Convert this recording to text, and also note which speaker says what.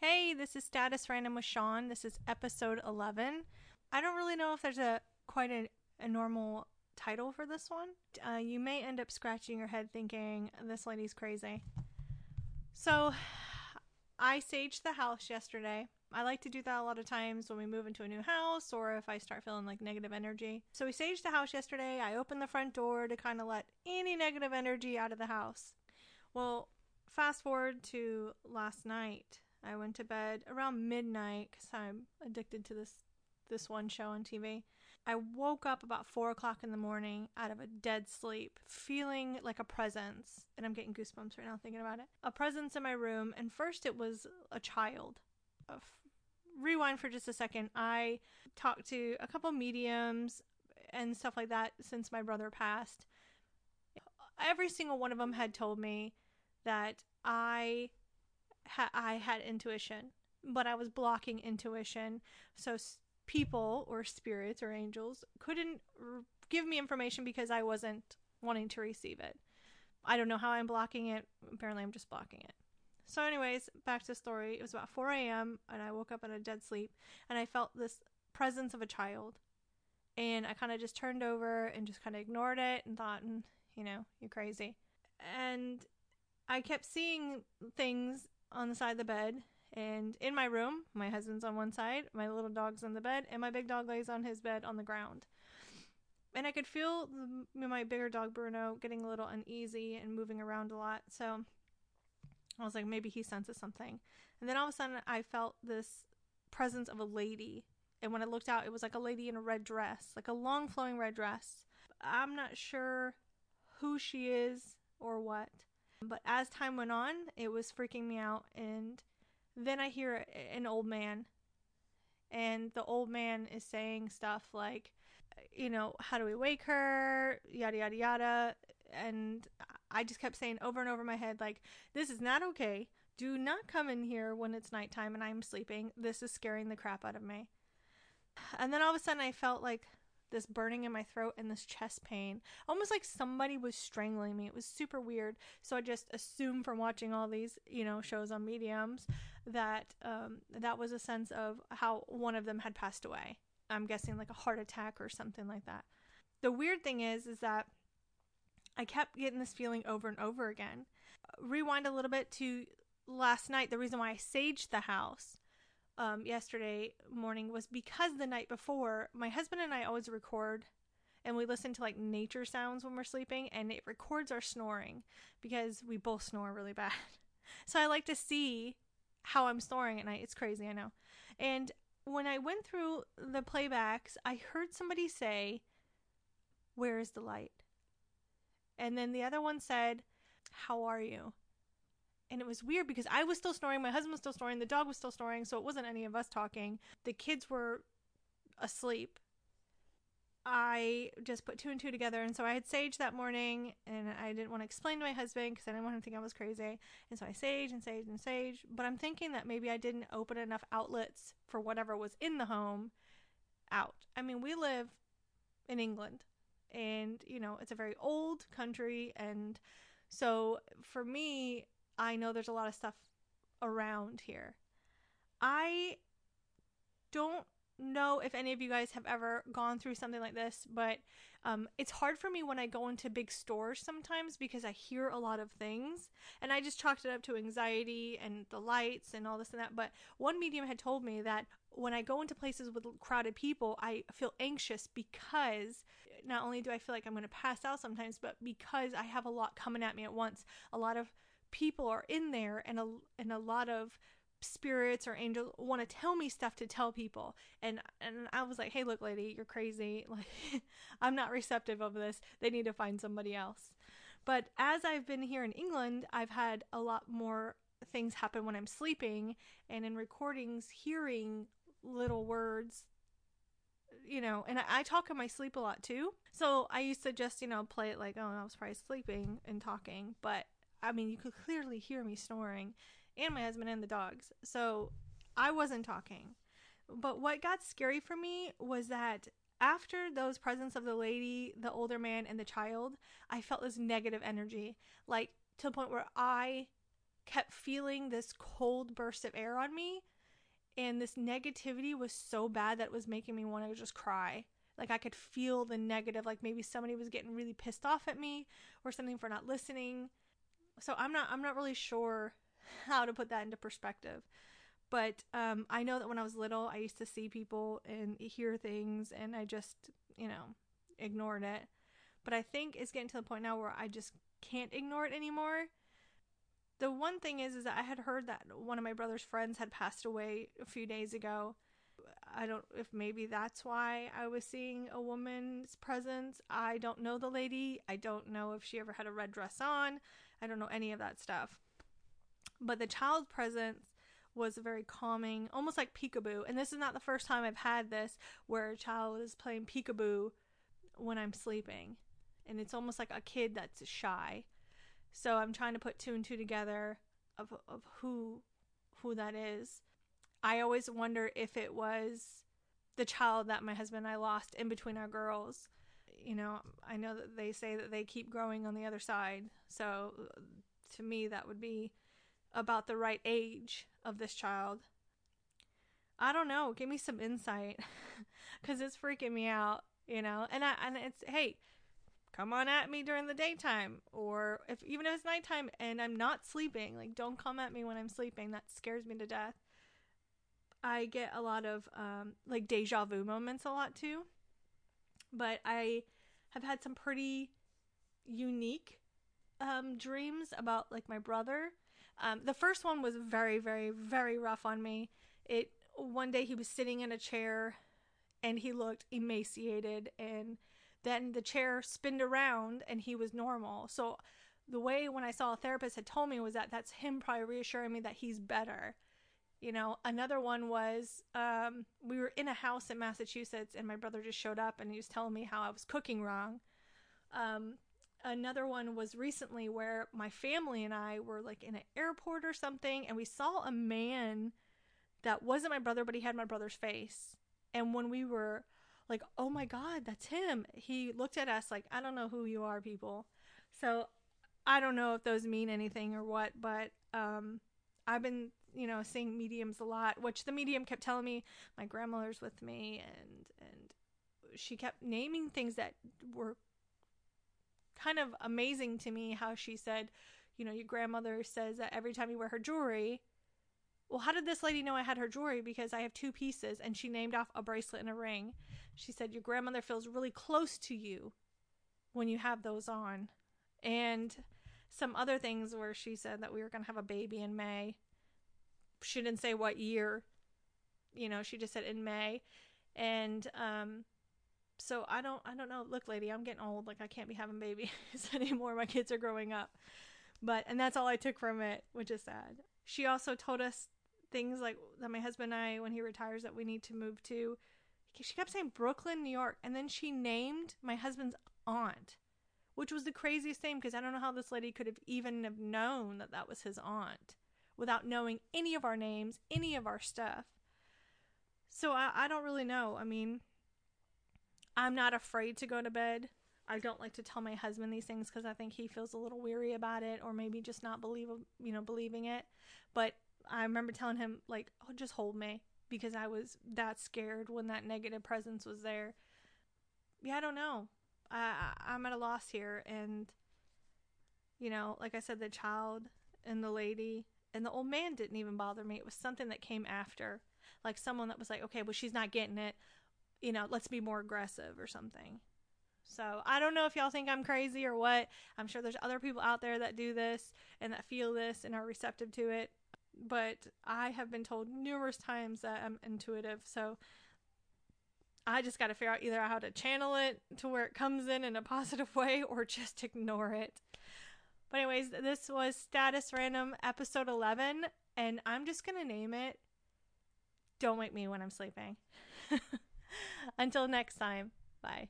Speaker 1: Hey, this is Status Random with Sean. This is episode 11. I don't really know if there's a quite a, a normal title for this one. Uh, you may end up scratching your head thinking, this lady's crazy. So, I saged the house yesterday. I like to do that a lot of times when we move into a new house or if I start feeling like negative energy. So, we saged the house yesterday. I opened the front door to kind of let any negative energy out of the house. Well, fast forward to last night. I went to bed around midnight because I'm addicted to this this one show on TV. I woke up about four o'clock in the morning out of a dead sleep, feeling like a presence, and I'm getting goosebumps right now thinking about it. A presence in my room, and first it was a child. Uh, rewind for just a second. I talked to a couple mediums and stuff like that since my brother passed. Every single one of them had told me that I ha- I had intuition, but I was blocking intuition. So s- people or spirits or angels couldn't r- give me information because I wasn't wanting to receive it. I don't know how I'm blocking it. Apparently, I'm just blocking it. So, anyways, back to the story. It was about 4 a.m. and I woke up in a dead sleep and I felt this presence of a child. And I kind of just turned over and just kind of ignored it and thought, mm, you know, you're crazy. And I kept seeing things on the side of the bed and in my room my husband's on one side my little dog's on the bed and my big dog lays on his bed on the ground. And i could feel the, my bigger dog bruno getting a little uneasy and moving around a lot so i was like maybe he senses something. And then all of a sudden i felt this presence of a lady and when i looked out it was like a lady in a red dress like a long flowing red dress. I'm not sure who she is or what but as time went on, it was freaking me out. And then I hear an old man, and the old man is saying stuff like, you know, how do we wake her? Yada, yada, yada. And I just kept saying over and over my head, like, this is not okay. Do not come in here when it's nighttime and I'm sleeping. This is scaring the crap out of me. And then all of a sudden, I felt like this burning in my throat and this chest pain, almost like somebody was strangling me. It was super weird. So I just assumed from watching all these, you know, shows on mediums that um, that was a sense of how one of them had passed away. I'm guessing like a heart attack or something like that. The weird thing is, is that I kept getting this feeling over and over again. Rewind a little bit to last night. The reason why I saged the house um, yesterday morning was because the night before, my husband and I always record and we listen to like nature sounds when we're sleeping and it records our snoring because we both snore really bad. So I like to see how I'm snoring at night. It's crazy, I know. And when I went through the playbacks, I heard somebody say, Where is the light? And then the other one said, How are you? And it was weird because I was still snoring, my husband was still snoring, the dog was still snoring, so it wasn't any of us talking. The kids were asleep. I just put two and two together, and so I had sage that morning, and I didn't want to explain to my husband because I didn't want him to think I was crazy. And so I sage and sage and sage, but I'm thinking that maybe I didn't open enough outlets for whatever was in the home out. I mean, we live in England, and you know it's a very old country, and so for me, I know there's a lot of stuff around here. I don't know if any of you guys have ever gone through something like this, but um, it's hard for me when I go into big stores sometimes because I hear a lot of things and I just chalked it up to anxiety and the lights and all this and that. But one medium had told me that when I go into places with crowded people, I feel anxious because not only do I feel like I'm going to pass out sometimes, but because I have a lot coming at me at once. A lot of people are in there and a and a lot of spirits or angels want to tell me stuff to tell people and and I was like hey look lady you're crazy like I'm not receptive of this they need to find somebody else but as I've been here in England I've had a lot more things happen when I'm sleeping and in recordings hearing little words you know, and I, I, talk in my sleep a lot too. So I used to just, you know, play it like, oh, I was probably sleeping and talking. But I mean, you could clearly hear me snoring and my husband and the dogs. So I wasn't talking. But what got scary for me was that after those presence of the lady, the older man, and the child, I felt this negative energy, like to the point where I kept feeling this cold burst of air on me. And this negativity was so bad that it was making me want to just cry. Like I could feel the negative, like maybe somebody was getting really pissed off at me or something for not listening. So I'm not I'm not really sure how to put that into perspective. But um, I know that when I was little, I used to see people and hear things, and I just, you know, ignored it. But I think it's getting to the point now where I just can't ignore it anymore. The one thing is, is that I had heard that one of my brother's friends had passed away a few days ago, I don't if maybe that's why I was seeing a woman's presence. I don't know the lady. I don't know if she ever had a red dress on. I don't know any of that stuff. But the child presence was very calming, almost like peekaboo. And this is not the first time I've had this where a child is playing peekaboo when I'm sleeping. And it's almost like a kid that's shy. So I'm trying to put two and two together of of who who that is. I always wonder if it was the child that my husband and I lost in between our girls. You know, I know that they say that they keep growing on the other side. So to me, that would be about the right age of this child. I don't know. Give me some insight because it's freaking me out, you know. And I and it's hey, come on at me during the daytime, or if even if it's nighttime and I'm not sleeping, like don't come at me when I'm sleeping. That scares me to death. I get a lot of um, like deja vu moments a lot too. But I have had some pretty unique um, dreams about like my brother. Um, the first one was very, very, very rough on me. It one day he was sitting in a chair and he looked emaciated and then the chair spinned around and he was normal. So the way when I saw a therapist had told me was that that's him probably reassuring me that he's better. You know, another one was um, we were in a house in Massachusetts, and my brother just showed up and he was telling me how I was cooking wrong. Um, another one was recently where my family and I were like in an airport or something, and we saw a man that wasn't my brother, but he had my brother's face. And when we were like, oh my God, that's him, he looked at us like, I don't know who you are, people. So I don't know if those mean anything or what, but um, I've been you know, seeing mediums a lot, which the medium kept telling me my grandmother's with me and and she kept naming things that were kind of amazing to me how she said, you know, your grandmother says that every time you wear her jewelry, well, how did this lady know I had her jewelry? Because I have two pieces, and she named off a bracelet and a ring. She said, Your grandmother feels really close to you when you have those on. And some other things where she said that we were going to have a baby in May she didn't say what year. You know, she just said in May. And um so I don't I don't know. Look, lady, I'm getting old. Like I can't be having babies anymore. My kids are growing up. But and that's all I took from it, which is sad. She also told us things like that my husband and I when he retires that we need to move to. She kept saying Brooklyn, New York, and then she named my husband's aunt, which was the craziest thing because I don't know how this lady could have even have known that that was his aunt without knowing any of our names, any of our stuff. So I, I don't really know. I mean, I'm not afraid to go to bed. I don't like to tell my husband these things because I think he feels a little weary about it, or maybe just not believe, you know, believing it. But I remember telling him like, "Oh, just hold me," because I was that scared when that negative presence was there. Yeah, I don't know. I I'm at a loss here, and you know, like I said, the child and the lady and the old man didn't even bother me. It was something that came after. Like someone that was like, okay, well, she's not getting it. You know, let's be more aggressive or something. So I don't know if y'all think I'm crazy or what. I'm sure there's other people out there that do this and that feel this and are receptive to it. But I have been told numerous times that I'm intuitive. So I just got to figure out either how to channel it to where it comes in in a positive way or just ignore it. But anyways, this was Status Random episode 11 and I'm just going to name it Don't Wake Me When I'm Sleeping. Until next time. Bye.